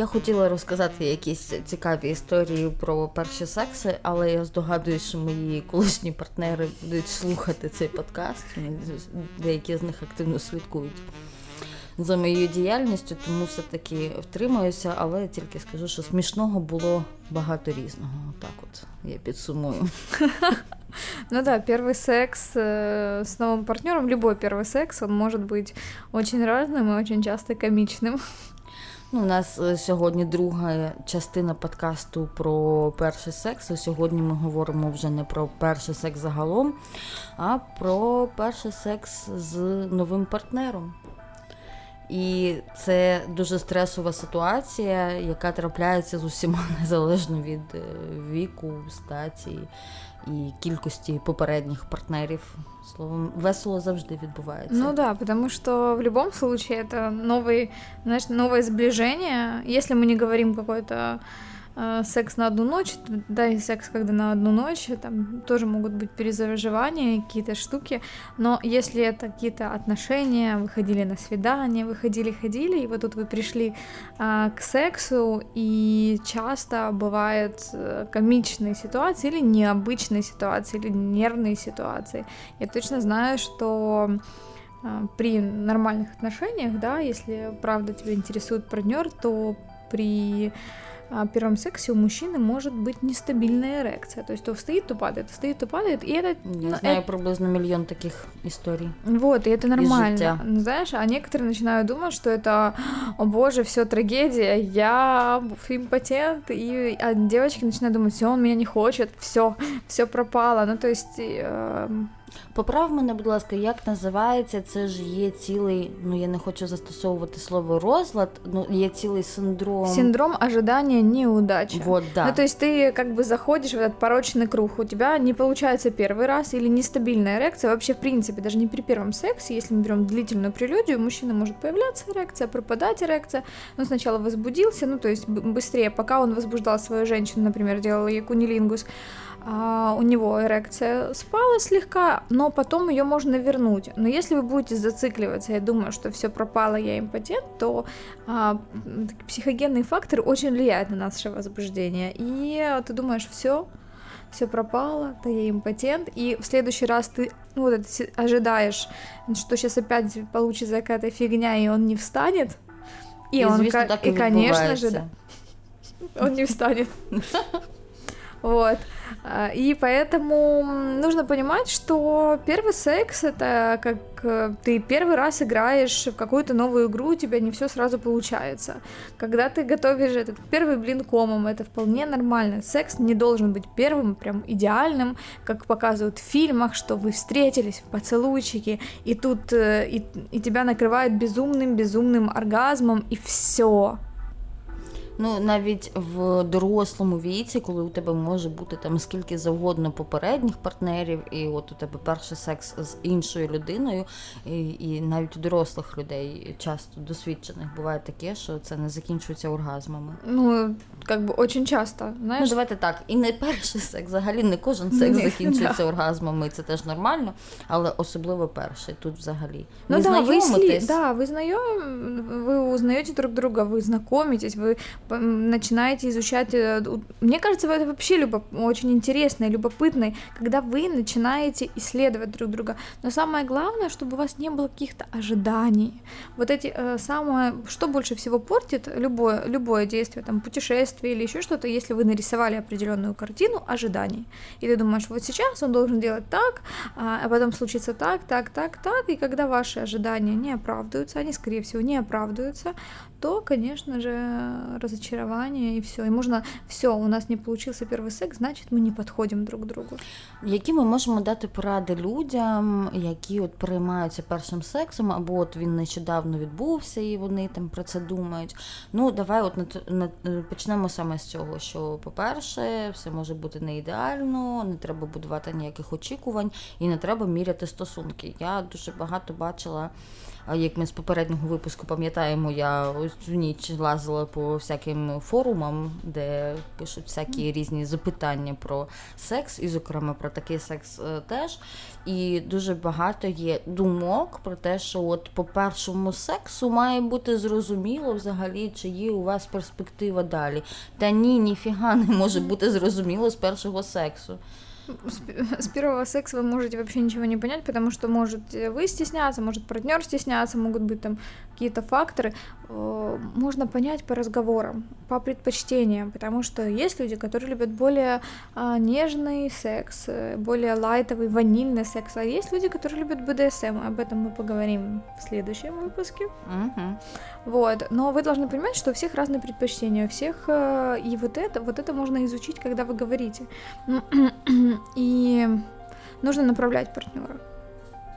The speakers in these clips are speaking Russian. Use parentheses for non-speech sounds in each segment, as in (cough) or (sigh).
Я хотіла розказати якісь цікаві історії про перші секси, але я здогадуюсь, що мої колишні партнери будуть слухати цей подкаст. Деякі з них активно слідкують за моєю діяльністю, тому все-таки втримаюся, але тільки скажу, що смішного було багато різного. Так от я підсумую. Ну да, первый секс э, с новым партнером, любой первый секс, он может быть очень разным и очень часто комичным. Ну, У нас е, сьогодні друга частина подкасту про перший секс. Сьогодні ми говоримо вже не про перший секс загалом, а про перший секс з новим партнером. І це дуже стресова ситуація, яка трапляється з усіма (laughs) незалежно від е, віку, статі і кількості попередніх партнерів. Словом, весело завжди відбувається. Ну да, потому что в любом случае это новый, знаешь, новое сближение. Если мы не говорим какой-то Э, секс на одну ночь, да, и секс когда на одну ночь, там тоже могут быть перезаживания, какие-то штуки, но если это какие-то отношения, выходили на свидание, выходили, ходили, и вот тут вы пришли а, к сексу, и часто бывают э, комичные ситуации или необычные ситуации, или нервные ситуации. Я точно знаю, что а, при нормальных отношениях, да, если правда тебя интересует партнер, то при первом сексе у мужчины может быть нестабильная эрекция. То есть то стоит, то падает, то стоит, то падает. И это... Я знаю это... приблизно миллион таких историй. Вот, и это нормально. Знаешь, а некоторые начинают думать, что это, о боже, все трагедия, я импотент, и а девочки начинают думать, все, он меня не хочет, все, все пропало. Ну, то есть... Э, Поправ мене, будь ласка, як називається? Це ж є цілий, ну я не хочу застосовувати слово розлад, ну є цілий синдром. Синдром ожидания неудачи. Вот, да. Ну, то есть ты как бы заходишь в этот порочный круг, у тебя не получается первый раз или нестабильная эрекция. Вообще, в принципе, даже не при первом сексе, если мы берем длительную прелюдию, у мужчины может появляться эрекция, пропадать эрекция. Он сначала возбудился, ну, то есть быстрее, пока он возбуждал свою женщину, например, делал ей кунилингус, а, у него эрекция спала слегка, но потом ее можно вернуть. Но если вы будете зацикливаться, я думаю, что все пропало, я импотент, то а, психогенные факторы очень влияют на наше возбуждение. И ты думаешь, все, все пропало, то я импотент, и в следующий раз ты ну, вот ожидаешь, что сейчас опять получится какая-то фигня, и он не встанет. И, и он, так и, и конечно же, да, он не встанет. (laughs) Вот. А, и поэтому нужно понимать, что первый секс это как э, ты первый раз играешь в какую-то новую игру, у тебя не все сразу получается. Когда ты готовишь этот первый блин комом, это вполне нормально. Секс не должен быть первым, прям идеальным, как показывают в фильмах, что вы встретились в поцелуйчике, и тут э, и, и тебя накрывает безумным, безумным оргазмом, и все. Ну навіть в дорослому віці, коли у тебе може бути там скільки завгодно попередніх партнерів, і от у тебе перший секс з іншою людиною, і і навіть у дорослих людей часто досвідчених буває таке, що це не закінчується оргазмами. Ну як би очень часто. знаєш? Ну, давайте так, і не перший секс, взагалі не кожен секс Ні, закінчується да. оргазмами, і це теж нормально, але особливо перший тут взагалі. Ну ви да, ви, сли... да, ви знайом, ви узнаєте друг друга, ви знайомитесь, ви начинаете изучать... Э, мне кажется, это вообще любоп... очень интересно и любопытно, когда вы начинаете исследовать друг друга. Но самое главное, чтобы у вас не было каких-то ожиданий. Вот эти э, самое... Что больше всего портит любое, любое действие, там, путешествие или еще что-то, если вы нарисовали определенную картину ожиданий. И ты думаешь, вот сейчас он должен делать так, а, а потом случится так, так, так, так, и когда ваши ожидания не оправдываются, они, скорее всего, не оправдываются, то, конечно же, разочарование и все. И можно все, у нас не получился первый секс, значит, мы не подходим друг другу. Які ми можемо дати поради людям, які от переймаються першим сексом, або от він нещодавно відбувся і вони там про це думають. Ну, давай от на, на, почнемо саме з цього, що, по-перше, все може бути не ідеально, не треба будувати ніяких очікувань і не треба міряти стосунки. Я дуже багато бачила як ми з попереднього випуску пам'ятаємо, я ось цю ніч лазила по всяким форумам, де пишуть всякі різні запитання про секс, і, зокрема, про такий секс е, теж. І дуже багато є думок про те, що от по першому сексу має бути зрозуміло взагалі, чи є у вас перспектива далі. Та ні, ніфіга не може бути зрозуміло з першого сексу. С первого секса вы можете вообще ничего не понять, потому что может вы стесняться, может партнер стесняться, могут быть там какие-то факторы. Э, можно понять по разговорам, по предпочтениям, потому что есть люди, которые любят более а, нежный секс, э, более лайтовый, ванильный секс, а есть люди, которые любят БДСМ. Об этом мы поговорим в следующем выпуске. Угу. Вот, но вы должны понимать, что у всех разные предпочтения, у всех э, и вот это, вот это можно изучить, когда вы говорите. (clears throat) И нужно направлять партнера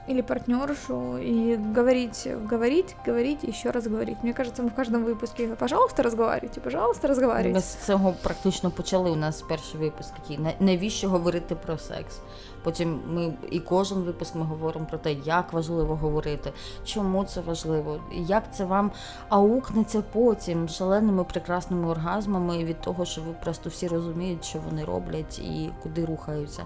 или партнершу и говорить, говорить, говорить, еще раз говорить. Мне кажется, мы в каждом выпуске, пожалуйста, разговаривайте, пожалуйста, разговаривайте. Ми з цього практично почали. У нас перший випуск такий. Навіщо говорити про секс? Потім ми і кожен випуск ми говоримо про те, як важливо говорити, чому це важливо, як це вам аукнеться потім шаленими прекрасними оргазмами від того, що ви просто всі розуміють, що вони роблять і куди рухаються.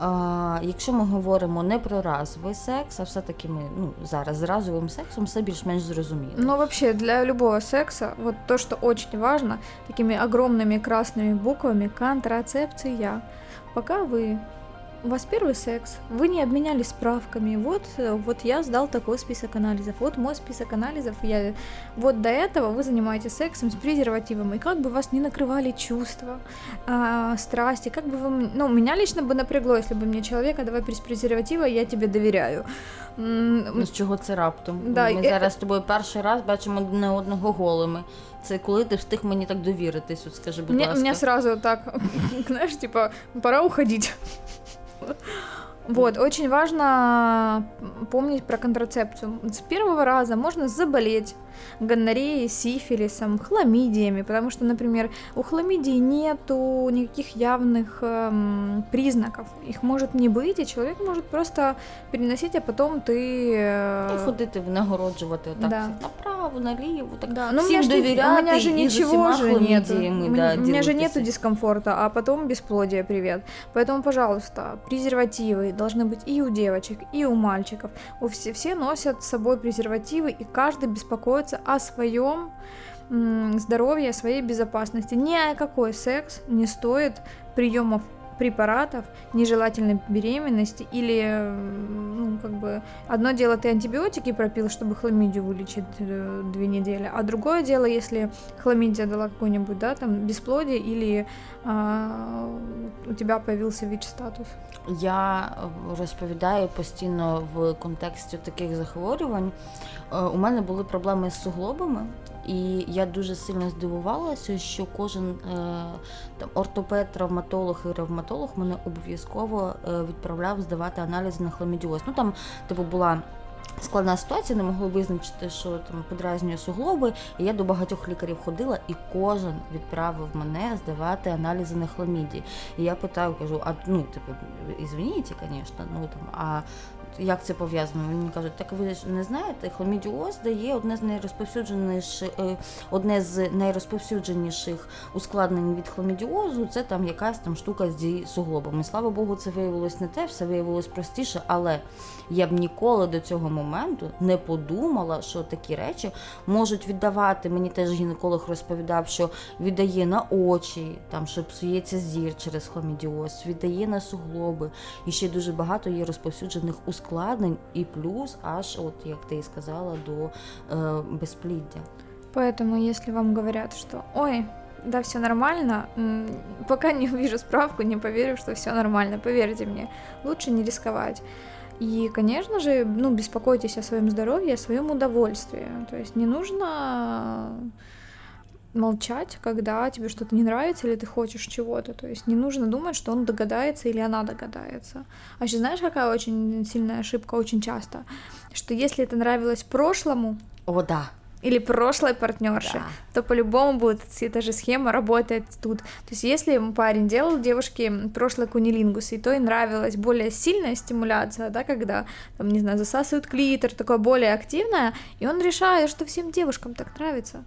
А, Якщо ми говоримо не про разовий секс, а все-таки ми ну, зараз з разовим сексом все більш-менш зрозуміло. Ну, вообще, для любого секса, вот то, что очень важно, такими огромными красными буквами контрацепция. Пока вы У вас первый секс, вы не обменялись справками, вот, вот я сдал такой список анализов, вот мой список анализов, я, вот до этого вы занимаетесь сексом с презервативом, и как бы вас не накрывали чувства, а, страсти, как бы вы, ну, меня лично бы напрягло, если бы мне человека, давай без презерватива, я тебе доверяю. Ну, з чого це раптом? Да, Ми зараз з тобою перший раз бачимо не одного голими. Це коли ти встиг мені так довіритись, от скажи, будь ласка. Мне сразу так, (laughs) знаешь, типа, пора уходить. 了。Вот, очень важно помнить про контрацепцию. С первого раза можно заболеть гонореей, сифилисом, хламидиями, потому что, например, у хламидии нету никаких явных эм, признаков, их может не быть, и человек может просто переносить, а потом ты... Э... И ходити нагороджувати так да. направо, наліво, так да. Ну, всім довіряти, у меня же ничего же нет, да, у меня же нету дискомфорта, а потом бесплодие, привет. Поэтому, пожалуйста, презервативы должны быть и у девочек, и у мальчиков. У все, все носят с собой презервативы, и каждый беспокоится о своем здоровье, о своей безопасности. Ни о какой секс не стоит приемов препаратов нежелательной беременности или, ну, как бы, одно дело ты антибиотики пропил, чтобы хламидию вылечить э, две недели, а другое дело, если хламидия дала какой-нибудь, да, там, бесплодие или а, у тебя появился ВІЧ-статус? Я розповідаю постійно в контексті таких захворювань. У мене були проблеми з суглобами, І я дуже сильно здивувалася, що кожен е, там ортопед, травматолог і ревматолог мене обов'язково е, відправляв здавати аналізи на хламідіоз. Ну там типу була. Складна ситуація, не могли визначити, що там подразнює суглоби. І я до багатьох лікарів ходила, і кожен відправив мене здавати аналізи на хламіді. І я питаю, кажу, а ну типу, ізвиніть, звісно, ну там, а як це пов'язано? Мені кажуть, так ви ж не знаєте, хламідіоз дає одне з найрозповсюдженіших, е, одне з найрозповсюдженіших ускладнень від хламідіозу. Це там якась там штука зі суглобами. Слава Богу, це виявилось не те, все виявилось простіше, але я б ніколи до цього моменту не подумала, що такі речі можуть віддавати. Мені теж гінеколог розповідав, що віддає на очі, там що псується зір через хламідіоз, віддає на суглоби. І ще дуже багато є розповсюджених ускладнень, і плюс, аж, от як ти і сказала, до е, безпліддя. Поэтому, если вам говорят, что ой, да, все нормально, пока не увижу справку, не поверю, что все нормально. Поверьте мне, лучше не рисковать. И, конечно же, ну, беспокойтесь о своем здоровье, о своем удовольствии. То есть не нужно молчать, когда тебе что-то не нравится или ты хочешь чего-то. То есть не нужно думать, что он догадается или она догадается. А еще знаешь, какая очень сильная ошибка очень часто? Что если это нравилось прошлому, о, да или прошлой партнерши, Да. то по-любому будет эта же схема работает тут. То есть если парень делал девушке прошлый кунилингус, и то ей нравилась более сильная стимуляция, да, когда, там, не знаю, засасывают клитор, такое более активное, и он решает, что всем девушкам так нравится.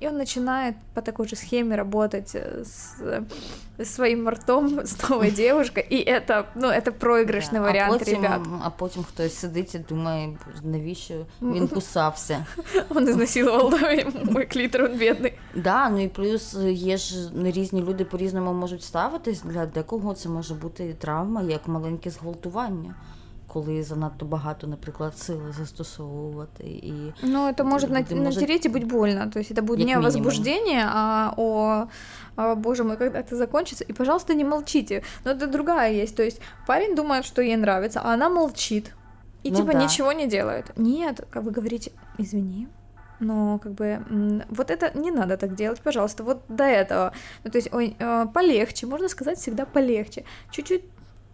И он начинает по такой же схеме работать э, с э, своим ртом, (laughs) с новой девушкой, и это, ну, это проигрышный Да, варіант, а потім, ребят. А потім хтось сидить і думає, «Боже, навіщо він кусався. (laughs) Он изнасиловал да, мой клитор, он бедный. Да, ну і плюс є ж різні люди по-різному можуть ставитись. Для декого це може бути травма, як маленьке зґвалтування, Коли занадто багато, наприклад, сили застосовувати. І Ну, это может на- Ты, может, натереть и быть больно. То есть это будет не о возбуждении, а о, о, боже мой, когда это закончится. И, пожалуйста, не молчите. Но это другая есть. То есть парень думает, что ей нравится, а она молчит. И Ну типа да. ничего не делает. Нет, как вы говорите, извини. Но как бы вот это не надо так делать, пожалуйста, вот до этого. Ну, то есть ой, э, полегче, можно сказать всегда полегче, чуть-чуть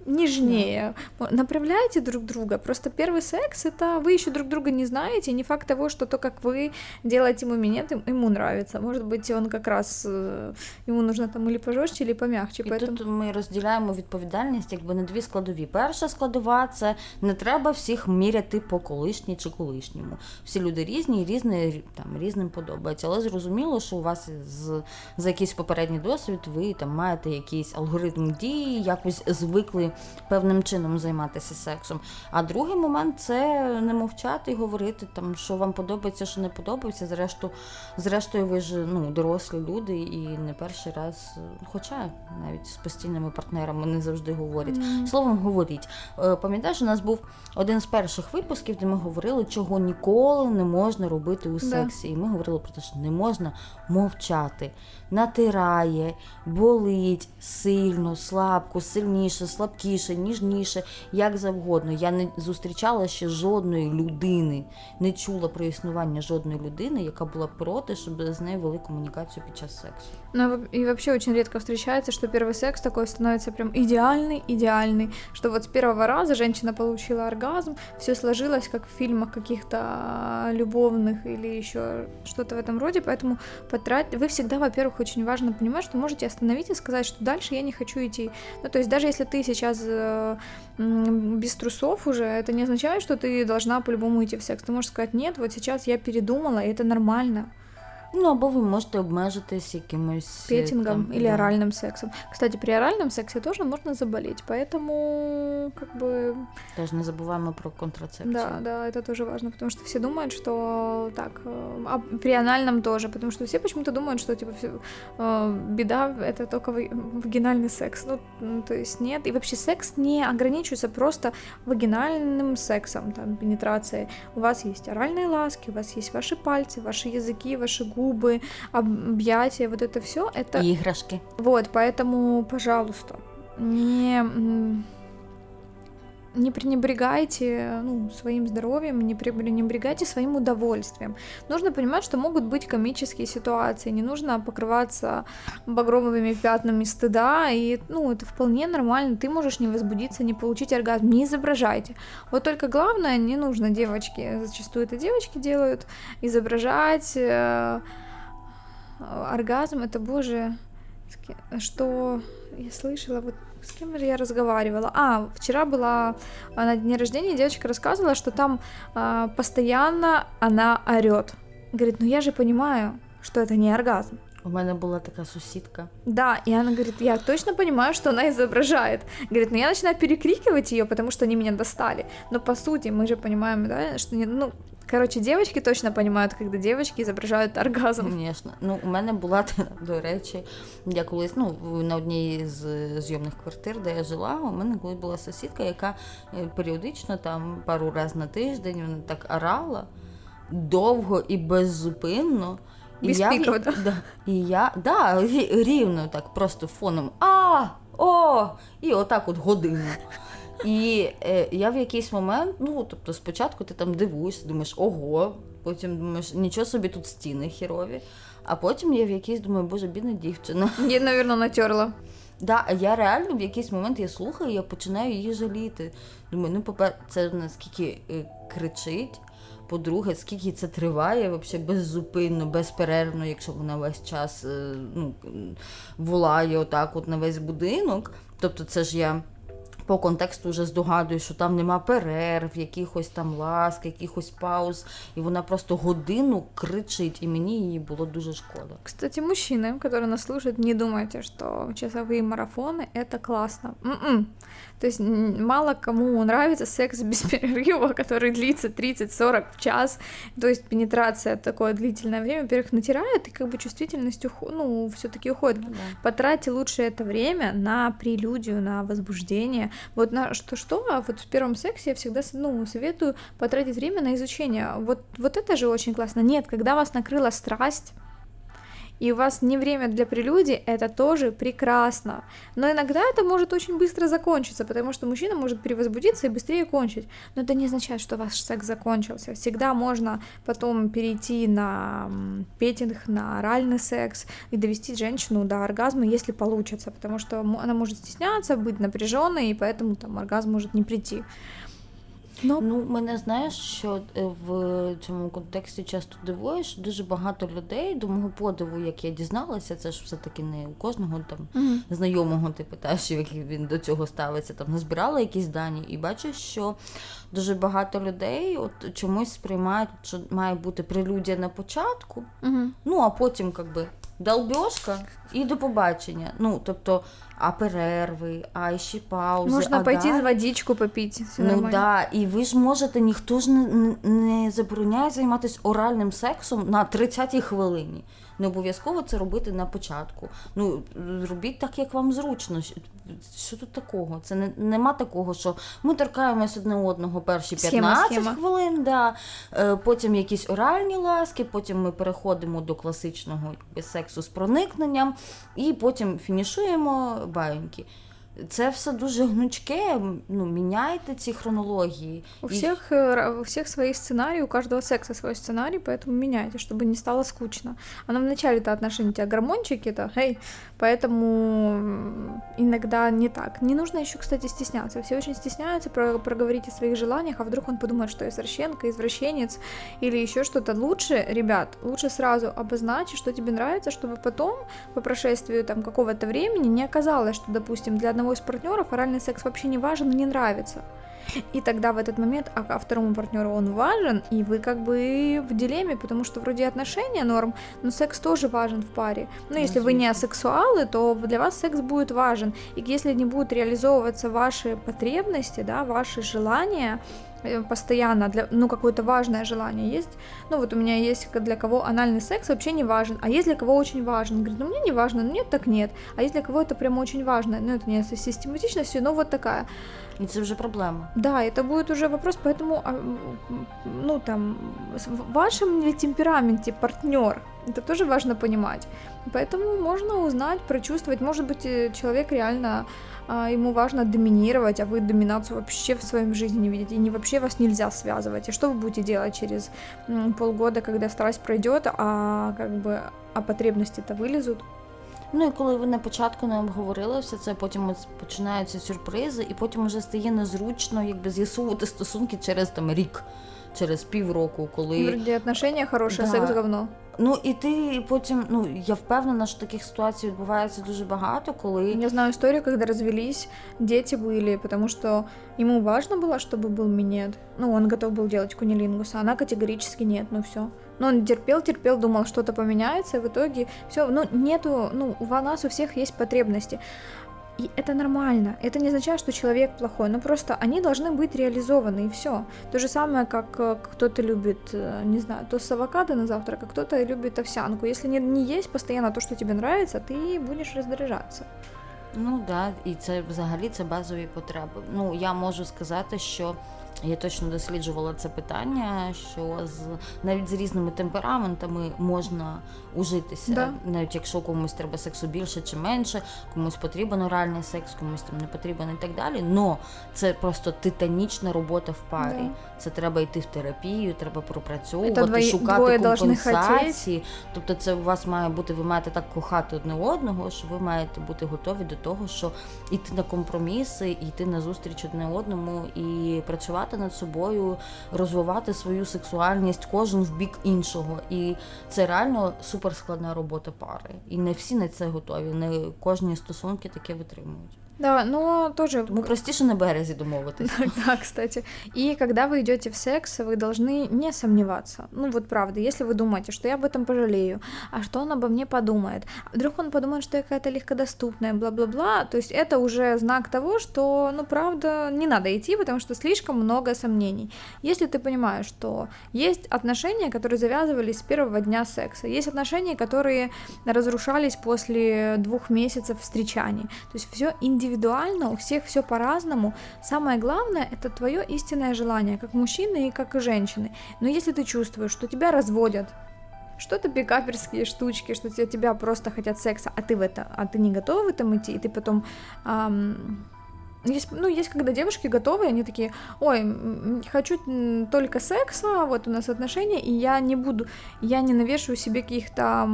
нежнее. Мо- Направляйте друг друга. Просто первый секс это вы еще друг друга не знаете. и Не факт того, что то, как вы делаете ему минет, им- ему нравится. Может быть, он как раз э, ему нужно там или пожестче, или помягче. І поэтому... тут ми розділяємо відповідальність якби на дві складові. Перша складова це не треба всіх міряти по колишній чи колишньому. Всі люди різні і різне там різним подобається. Але зрозуміло, що у вас з за якийсь попередній досвід ви там маєте якийсь алгоритм дії, якось звикли певним чином займатися сексом. А другий момент це не мовчати і говорити там, що вам подобається, що не подобається. Зрештою, зрештою, ви ж ну дорослі люди і не перший раз, хоча навіть з постійними партнерами не завжди говорять. Мгм. Словом, говоріть. Е, Пам'ятаєш, у нас був один з перших випусків, де ми говорили, чого ніколи не можна робити у сексі. І ми говорили про те, що не можна мовчати. Натирає, болить сильно, слабко, сильніше, слабкіше, ніжніше, як завгодно. Я не зустрічала ще жодної людини, не чула про існування жодної людини, яка була проти, щоб з нею вели комунікацію під час сексу. Ну и вообще очень редко встречается, что первый секс такой становится прям идеальный, идеальный, что вот с первого раза женщина получила оргазм, все сложилось как в фильмах каких-то а, любовных или еще что-то в этом роде, поэтому потратить, вы всегда, во-первых, очень важно понимать, что можете остановить и сказать, что дальше я не хочу идти. Ну то есть даже если ты сейчас э, без трусов уже, это не означает, что ты должна по-любому идти в секс. Ты можешь сказать, нет, вот сейчас я передумала, и это нормально. Ну або ви можете обмежитись якимось петингом там, или да. оральным сексом. Кстати, при оральном сексе тоже можно заболеть, поэтому как бы Теж не забуваємо про контрацепцію. да, да, это тоже важно, потому что все думают, что так, а при анальном тоже, потому что все почему-то думают, что типа всё, э, беда это только ваг- вагинальный секс, ну то есть нет, и вообще секс не ограничивается просто вагинальным сексом, там пенетрацией. У вас есть оральные ласки, у вас есть ваши пальцы, ваши языки, ваши губы, объятия, вот это все, это І іграшки. вот, поэтому, пожалуйста, не, не пренебрегайте ну, своим здоровьем, не пренебрегайте своим удовольствием. Нужно понимать, что могут быть комические ситуации, не нужно покрываться багровыми пятнами стыда, и ну, это вполне нормально, ты можешь не возбудиться, не получить оргазм, не изображайте. Вот только главное, не нужно девочки, зачастую это девочки делают, изображать э, оргазм, это, боже, что я слышала, вот с кем же я разговаривала? А, вчера была а, на дне рождения, девочка рассказывала, что там а, постоянно она орет. Говорит, ну я же понимаю, что это не оргазм. У мене була така сусідка. Да, и она говорит, я точно понимаю, что она изображает. Говорит, ну я начинаю перекрикивать ее, потому что они меня достали. Но по сути мы же понимаем, да, что не, ну, короче, девочки точно понимают, когда девочки изображают оргазм. Звісно. Ну, у мене була, (laughs) до речі, я колись ну, на одній з зйомних квартир, де я жила, у мене колись була сусідка, яка е, періодично там пару разів на тиждень вона так орала довго і беззупинно. І Без я, да, і я, да, рівно так, просто фоном а, о, і отак от годину. І е, я в якийсь момент, ну тобто спочатку ти там дивуєшся, думаєш, ого, потім думаєш, нічого собі тут стіни хірові. А потім я в якийсь думаю, боже, бідна дівчина. (laughs) Я, наверное, натерла. Да, а я реально в якийсь момент я слухаю, я починаю її жаліти. Думаю, ну попер, це наскільки е, кричить. по-друге, скільки це триває, взагалі беззупинно, безперервно, якщо вона весь час е, ну, волає отак от на весь будинок. Тобто, це ж я по контексту вже здогадую, що там нема перерв, якихось там ласк, якихось пауз, і вона просто годину кричить, і мені її було дуже шкода. Кстати, мужчины, которые нас слушают, не думайте, что часовые марафоны это классно. М-м. То есть мало кому нравится секс без (laughs) перерыва, который длится 30-40 в час. То есть пенетрация такое длительное время, во-первых, натирает, и как бы чувствительность уход... ну, все-таки уходит. Да. Потратьте лучше это время на прелюдию, на возбуждение. Вот на что-что, а вот в первом сексе я всегда ну, советую потратить время на изучение. Вот, вот это же очень классно. Нет, когда вас накрыла страсть, и у вас не время для прелюдии, это тоже прекрасно. Но иногда это может очень быстро закончиться, потому что мужчина может перевозбудиться и быстрее кончить. Но это не означает, что ваш секс закончился. Всегда можно потом перейти на петинг, на оральный секс и довести женщину до оргазма, если получится, потому что она может стесняться, быть напряженной, и поэтому там оргазм может не прийти. Ну, ну мене знаєш, що е, в цьому контексті часто дивує, що дуже багато людей до мого подиву, як я дізналася, це ж все-таки не у кожного там mm-hmm. знайомого ти питаєш, як він до цього ставиться, там назбирала якісь дані, і бачиш, що дуже багато людей от чомусь сприймають, що має бути прелюдія на початку, mm-hmm. ну а потім якби долбьошка і до побачення. Ну, тобто, а перерви, а ще паузи. Можна а пойти далі... водичку попити. Ну да, і ви ж можете, ніхто ж не, не забороняє займатися оральним сексом на 30-й хвилині. Не обов'язково це робити на початку. Ну, робіть так, як вам зручно. Що тут такого? Це не нема такого, що ми торкаємось одне одного перші 15 схема, схема. хвилин, да. Е, потім якісь оральні ласки, потім ми переходимо до класичного сексу з проникненням, і потім фінішуємо баєньки. Це все дуже гнучке, ну, міняйте ці хронології. У всех, э, у всех свои сценарии, у каждого секса свой сценарий, поэтому меняйте, чтобы не стало скучно. А в начале-то отношения у тебя гормончики, то эй, поэтому иногда не так. Не нужно еще, кстати, стесняться. Все очень стесняются про проговорить о своих желаниях, а вдруг он подумает, что извращенка, извращенец или еще что-то. Лучше, ребят, лучше сразу обозначить, что тебе нравится, чтобы потом, по прошествию там какого-то времени, не оказалось, что, допустим, для одного из партнеров оральный секс вообще не важен, не нравится. И тогда в этот момент, а, а второму партнеру он важен, и вы как бы в дилемме, потому что вроде отношения норм, но секс тоже важен в паре. Ну, если вы не асексуалы, то для вас секс будет важен. И если не будут реализовываться ваши потребности, да, ваши желания, постоянно, для, ну, какое-то важное желание есть. Ну, вот у меня есть для кого анальный секс вообще не важен, а есть для кого очень важен. Говорит, ну, мне не важно, ну, нет, так нет. А есть для кого это прям очень важно. Ну, это не с систематичностью, но вот такая. Это уже проблема. Да, это будет уже вопрос, поэтому, а, ну, там, в вашем темпераменте партнер, это тоже важно понимать. Поэтому можно узнать, прочувствовать. Может быть, э, человек реально ему важно доминировать, а вы доминацию вообще в своем жизни не видите, и не вообще вас нельзя связывать. И что вы будете делать через полгода, когда страсть пройдет, а как бы а потребности-то вылезут? Ну і коли ви на початку не обговорили все це, потім починаються сюрпризи, і потім вже стає незручно якби з'ясувати стосунки через там рік, через півроку, коли Вроді отношення хороше, да. секс говно. Ну і ти потім, ну я впевнена, що таких ситуацій відбувається дуже багато, коли я знаю історію, коли развелись, дети были, потому что ему важно было, чтобы был минет. Ну, он готов был делать кунилингус, а она категорически нет, ну все. Но он терпел, терпел, думал, что-то поменяется, и в итоге все, ну, нету, ну, у нас у всех есть потребности. И это нормально. Это не означает, что человек плохой, но просто они должны быть реализованы, и все. То же самое, как э, кто-то любит, э, не знаю, то с авокадо на завтрак, а кто-то любит овсянку. Если не, не есть постоянно то, что тебе нравится, ты будешь раздражаться. Ну да, і це взагалі це базові потреби. Ну я можу сказати, що Я точно досліджувала це питання, що з навіть з різними темпераментами можна ужитися, да. навіть якщо комусь треба сексу більше чи менше, комусь потрібен оральний секс, комусь там не потрібен і так далі. Но це просто титанічна робота в парі. Да. Це треба йти в терапію, треба пропрацьовувати, двоє, шукати двоє компенсації. Тобто, це у вас має бути, ви маєте так кохати одне одного, що ви маєте бути готові до того, що йти на компроміси, йти на зустріч одне одному і працювати працювати над собою, розвивати свою сексуальність, кожен в бік іншого. І це реально суперскладна робота пари. І не всі на це готові, не кожні стосунки таке витримують. Да, но тоже... Тому простіше на березі домовитись. (laughs) Да, кстати. И когда вы идете в секс, вы должны не сомневаться. Ну вот правда, если вы думаете, что я об этом пожалею, а что он обо мне подумает, вдруг он подумает, что я какая-то легкодоступная, бла-бла-бла, то есть это уже знак того, что, ну правда, не надо идти, потому что слишком много сомнений. Если ты понимаешь, что есть отношения, которые завязывались с первого дня секса, есть отношения, которые разрушались после двух месяцев встречаний, то есть все индивидуально индивидуально, у всех все по-разному. Самое главное это твое истинное желание, как мужчины и как и женщины. Но если ты чувствуешь, что тебя разводят, что-то пикаперские штучки, что тебя, тебя просто хотят секса, а ты в это, а ты не готова в этом идти, и ты потом эм, есть, ну, есть когда девушки готовы, они такие, ой, хочу только секса, вот у нас отношения, и я не буду, я не навешиваю себе каких-то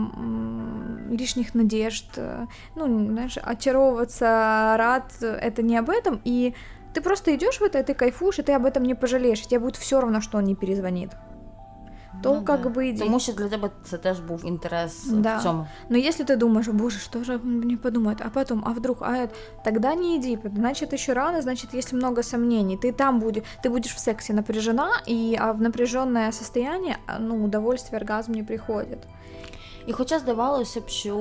лишних надежд, э, ну, знаешь, очаровываться, рад, это не об этом, и ты просто идешь в это, и ты кайфуешь, и ты об этом не пожалеешь, и тебе будет все равно, что он не перезвонит то ну, как да. бы иди. Тому що для тебе це теж був інтерес да. в цьому. Но если ты думаешь, боже, что же мне подумают, а потом, а вдруг, а это, тогда не иди, значит еще рано, значит есть много сомнений, ты там будешь, ты будешь в сексе напряжена, и а в напряженное состояние, ну, удовольствие, оргазм не приходит. І хоча здавалося б, що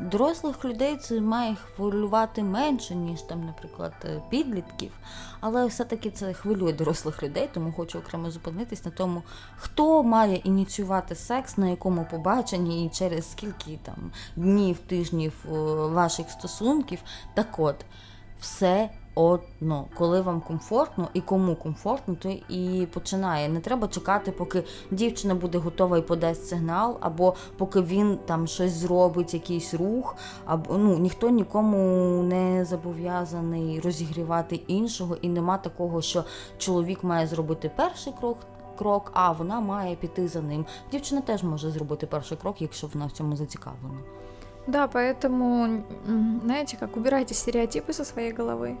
дорослих людей це має хвилювати менше, ніж там, наприклад, е, підлітків, але все-таки це хвилює дорослих людей, тому хочу окремо зупинитись на тому, хто має ініціювати секс, на якому побаченні і через скільки там днів, тижнів е, ваших стосунків. Так от, все одно, коли вам комфортно і кому комфортно, то і починає. Не треба чекати, поки дівчина буде готова і подасть сигнал, або поки він там щось зробить, якийсь рух, або ну ніхто нікому не зобов'язаний розігрівати іншого, і нема такого, що чоловік має зробити перший крок. Крок, а вона має піти за ним. Дівчина теж може зробити перший крок, якщо вона в цьому зацікавлена. Да, поэтому, знаете, как убирайте стереотипы со своей головы.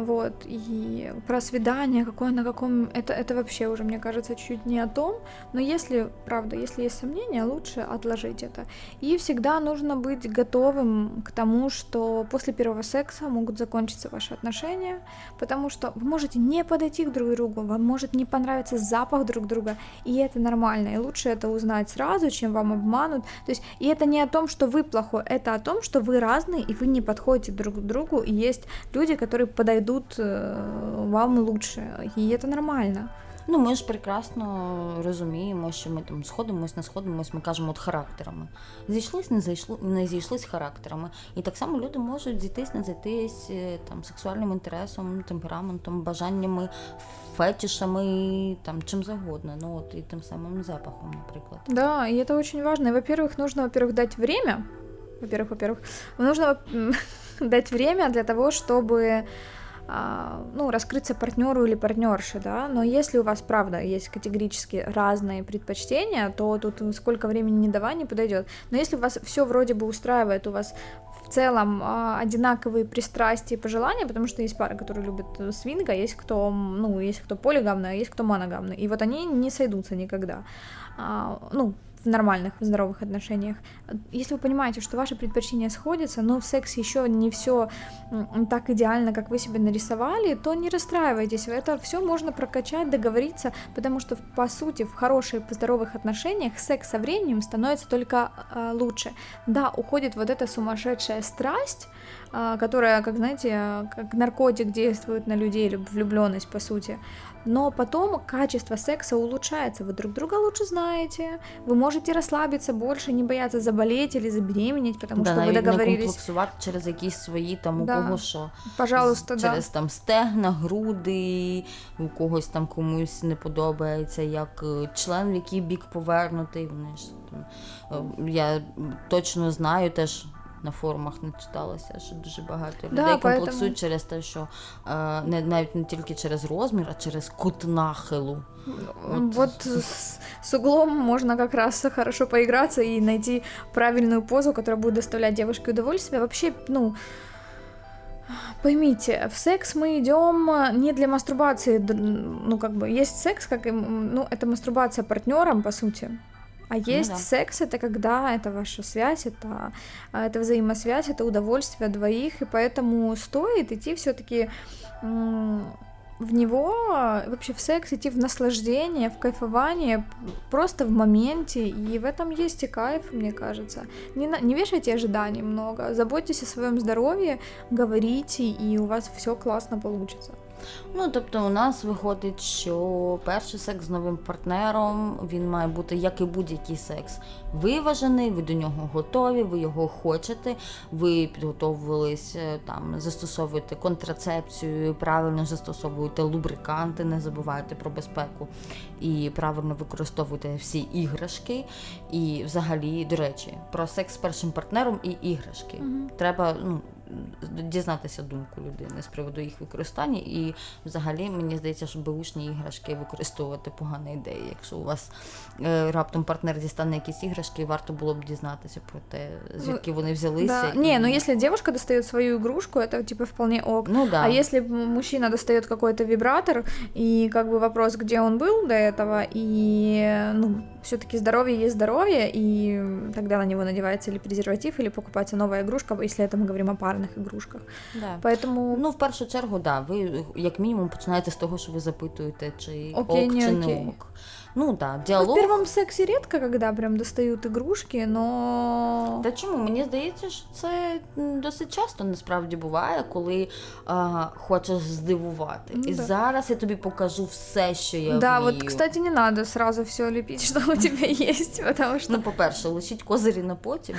Вот, и про свидание, какое на каком, это, это вообще уже, мне кажется, чуть не о том, но если, правда, если есть сомнения, лучше отложить это. И всегда нужно быть готовым к тому, что после первого секса могут закончиться ваши отношения, потому что вы можете не подойти к друг другу, вам может не понравиться запах друг друга, и это нормально, и лучше это узнать сразу, чем вам обманут. То есть, и это не о том, что вы плохой, это о том, что вы разные, и вы не подходите друг к другу, и есть люди, которые подойдут подойдут э, вам лучше, і це нормально. Ну, ми ж прекрасно розуміємо, що ми там сходимось, не сходимось, ми кажемо от характерами. Зійшлись, не зайшли, не зійшлись характерами. І так само люди можуть зійтись, не зайтись е, там сексуальним інтересом, темпераментом, бажаннями, фетишами, там чим завгодно. Ну от і тим самим запахом, наприклад. Да, и это очень важно. И, во-первых, нужно, во-первых, дать время. Во-первых, во-первых, нужно (laughs) дать время для того, чтобы а, ну, раскрыться партнеру или партнерше, да, но если у вас, правда, есть категорически разные предпочтения, то тут сколько времени не давай не подойдет. Но если у вас все вроде бы устраивает, у вас в целом а, одинаковые пристрастия и пожелания, потому что есть пары, которые любят свинга, есть кто, ну, есть кто полигамный, а есть кто моногамный, и вот они не сойдутся никогда. А, ну, в нормальных, в здоровых отношениях. Если вы понимаете, что ваши предпочтения сходятся, но в сексе еще не все так идеально, как вы себе нарисовали, то не расстраивайтесь. Это все можно прокачать, договориться, потому что, по сути, в хороших, здоровых отношениях секс со временем становится только э, лучше. Да, уходит вот эта сумасшедшая страсть, э, которая, как знаете, как наркотик действует на людей, влюбленность, по сути но потом качество секса улучшается, вы друг друга лучше знаете, вы можете расслабиться больше, не бояться заболеть или забеременеть, потому да, що ви договорились. Не комплексувати через якісь свої там у да. кого що. Пожалуйста, через да. там стегна, груди, у когось там комусь не подобається, як е, член в який бік повернутий. Вони ж там е, я точно знаю теж на форумах не читалося, що дуже багато людей да, комплексують поэтому... через те, що е, не навіть не тільки через розмір, а через кут нахилу. Вот, вот с, с углом можно как раз хорошо поиграться и найти правильную позу, которая будет доставлять девушке удовольствие. Вообще, ну, Поймите, в секс мы идем не для мастурбации, ну как бы есть секс, как ну это мастурбация партнером по сути. А ну есть ну, да. секс, это когда это ваша связь, это, это взаимосвязь, это удовольствие двоих, и поэтому стоит идти все-таки в него, вообще в секс идти в наслаждение, в кайфование, просто в моменте, и в этом есть и кайф, мне кажется. Не, на, не вешайте ожиданий много, заботьтесь о своем здоровье, говорите, и у вас все классно получится. Ну, тобто, у нас виходить, що перший секс з новим партнером він має бути, як і будь-який секс, виважений, ви до нього готові, ви його хочете, ви підготовились е, там, застосовуєте контрацепцію, правильно застосовуєте лубриканти, не забувайте про безпеку і правильно використовуйте всі іграшки. І взагалі, до речі, про секс з першим партнером і іграшки. Угу. Треба, ну дізнатися думку людини з приводу їх використання. І взагалі мені здається, що беушні іграшки використовувати погана ідея. Якщо у вас е, раптом партнер дістане якісь іграшки, варто було б дізнатися про те, звідки вони взялися. Да. Не, ну если девушка достает свою игрушку, это типа вполне ок. Ну да. А если мужчина достает какой-то вибратор, и как бы вопрос, где он был до этого, и ну, все-таки здоровье есть здоровье, и тогда на него надевается или презерватив, или покупается новая игрушка, если это мы говорим о парных игрушках. Да. Поэтому... Ну, в першу чергу, да, ви як мінімум починаєте з того, що ви запитуєте, чи окей, ок, чи не ок. Ну да, діалог. Ну, в первом сексе редко, когда прям достають ігрушки, но. Та чому? Мені здається, що це досить часто насправді буває, коли а, хочеш здивувати. Ну, І да. зараз я тобі покажу все, що я Да, вмію. вот, кстати, не надо сразу все лепить, (laughs) що у тебе є. Потому що... Ну, по-перше, лишіть козирі на потім.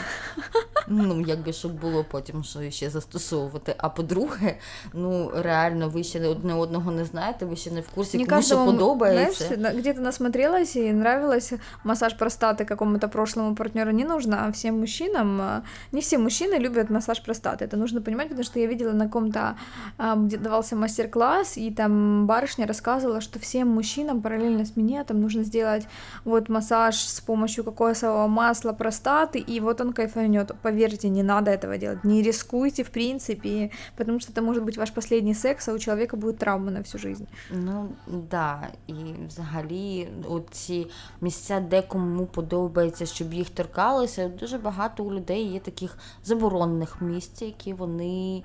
Ну, якби щоб було потім, що ще застосовувати. А по-друге, ну реально, ви ще одне одного не знаєте, ви ще не в курсі, кому що подобається. Знаєш, где-то насмотрели смотрелась и нравилось массаж простаты какому-то прошлому партнеру не нужно, а всем мужчинам, а, не все мужчины любят массаж простаты. Это нужно понимать, потому что я видела на каком-то, а, где давался мастер-класс, и там барышня рассказывала, что всем мужчинам параллельно с минетом нужно сделать вот массаж с помощью кокосового масла простаты, и вот он кайфанет. Поверьте, не надо этого делать, не рискуйте в принципе, потому что это может быть ваш последний секс, а у человека будет травма на всю жизнь. Ну да, і взагалі оці місця, де кому подобається, щоб їх торкалися. Дуже багато у людей є таких заборонених місць, які вони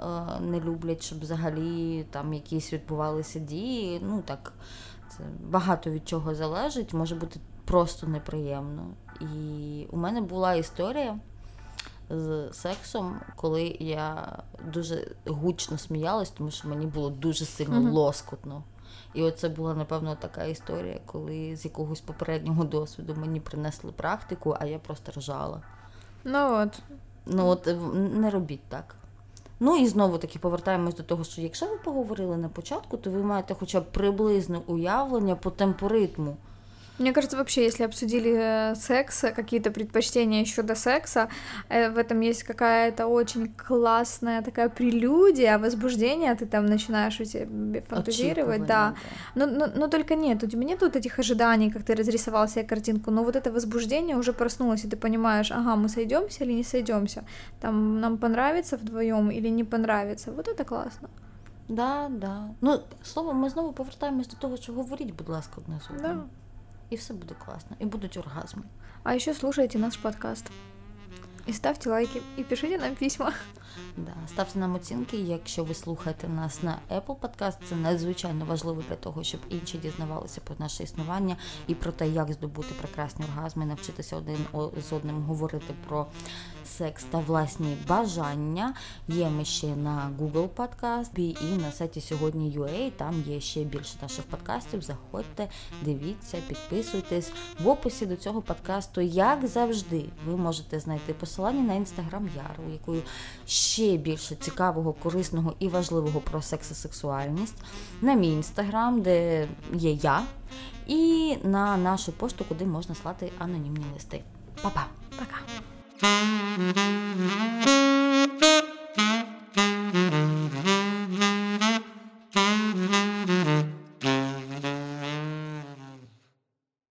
е, не люблять, щоб взагалі там якісь відбувалися дії. Ну так, це багато від чого залежить, може бути просто неприємно. І у мене була історія. З сексом, коли я дуже гучно сміялась, тому що мені було дуже сильно mm-hmm. лоскутно. І оце була, напевно, така історія, коли з якогось попереднього досвіду мені принесли практику, а я просто ржала. Ну от. Ну от не робіть так. Ну і знову таки повертаємось до того, що якщо ви поговорили на початку, то ви маєте хоча б приблизне уявлення по темпоритму. Мне кажется, вообще, если обсудили э, секс, какие-то предпочтения еще до секса, э, в этом есть какая-то очень классная такая прелюдия, возбуждение, ты там начинаешь у тебя фантазировать, да. Но, но, но только нет, у тебя нет вот этих ожиданий, как ты разрисовал себе картинку, но вот это возбуждение уже проснулось, и ты понимаешь, ага, мы сойдемся или не сойдемся, там нам понравится вдвоем или не понравится, вот это классно. Да, да. Ну, словом, ми знову повертаємось до того, що говоріть, будь ласка, одне з одним. Да И все буде классно, и будут оргазмы. А еще слушайте наш подкаст. І ставте лайки, і пишіть нам письма. Да, Ставте нам оцінки, якщо ви слухаєте нас на Apple Podcast, це надзвичайно важливо для того, щоб інші дізнавалися про наше існування і про те, як здобути прекрасні оргазми, навчитися один з одним говорити про секс та власні бажання. Є ми ще на Google Podcast і на сайті сьогодні UA. Там є ще більше наших подкастів. Заходьте, дивіться, підписуйтесь. В описі до цього подкасту, як завжди, ви можете знайти посилання на інстаграм Яру, якою ще більше цікавого, корисного і важливого про секс і сексуальність на мій інстаграм, де є я, і на нашу пошту, куди можна слати анонімні листи. Па-па! Пока!